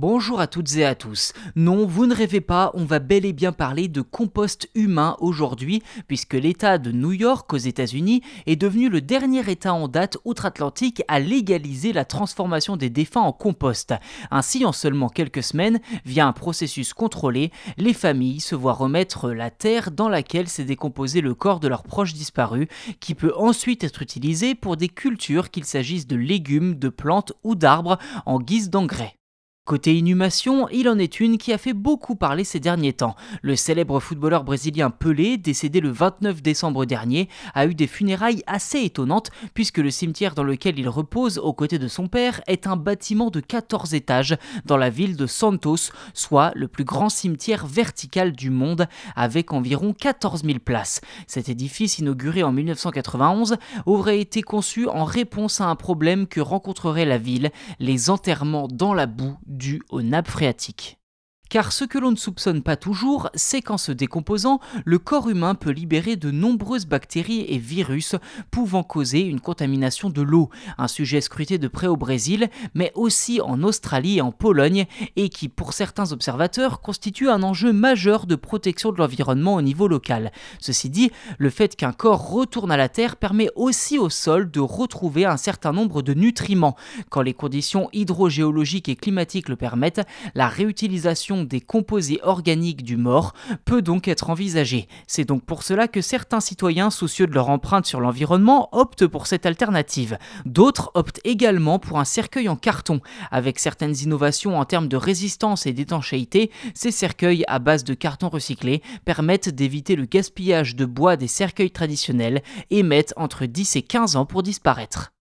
Bonjour à toutes et à tous. Non, vous ne rêvez pas, on va bel et bien parler de compost humain aujourd'hui, puisque l'État de New York aux États-Unis est devenu le dernier État en date outre-Atlantique à légaliser la transformation des défunts en compost. Ainsi, en seulement quelques semaines, via un processus contrôlé, les familles se voient remettre la terre dans laquelle s'est décomposé le corps de leurs proches disparus, qui peut ensuite être utilisé pour des cultures, qu'il s'agisse de légumes, de plantes ou d'arbres, en guise d'engrais. Côté inhumation, il en est une qui a fait beaucoup parler ces derniers temps. Le célèbre footballeur brésilien Pelé, décédé le 29 décembre dernier, a eu des funérailles assez étonnantes puisque le cimetière dans lequel il repose aux côtés de son père est un bâtiment de 14 étages dans la ville de Santos, soit le plus grand cimetière vertical du monde avec environ 14 000 places. Cet édifice inauguré en 1991 aurait été conçu en réponse à un problème que rencontrerait la ville, les enterrements dans la boue dû aux nappes phréatiques. Car ce que l'on ne soupçonne pas toujours, c'est qu'en se décomposant, le corps humain peut libérer de nombreuses bactéries et virus pouvant causer une contamination de l'eau, un sujet scruté de près au Brésil, mais aussi en Australie et en Pologne, et qui pour certains observateurs constitue un enjeu majeur de protection de l'environnement au niveau local. Ceci dit, le fait qu'un corps retourne à la Terre permet aussi au sol de retrouver un certain nombre de nutriments. Quand les conditions hydrogéologiques et climatiques le permettent, la réutilisation des composés organiques du mort peut donc être envisagé. C'est donc pour cela que certains citoyens soucieux de leur empreinte sur l'environnement optent pour cette alternative. D'autres optent également pour un cercueil en carton. Avec certaines innovations en termes de résistance et d'étanchéité, ces cercueils à base de carton recyclé permettent d'éviter le gaspillage de bois des cercueils traditionnels et mettent entre 10 et 15 ans pour disparaître.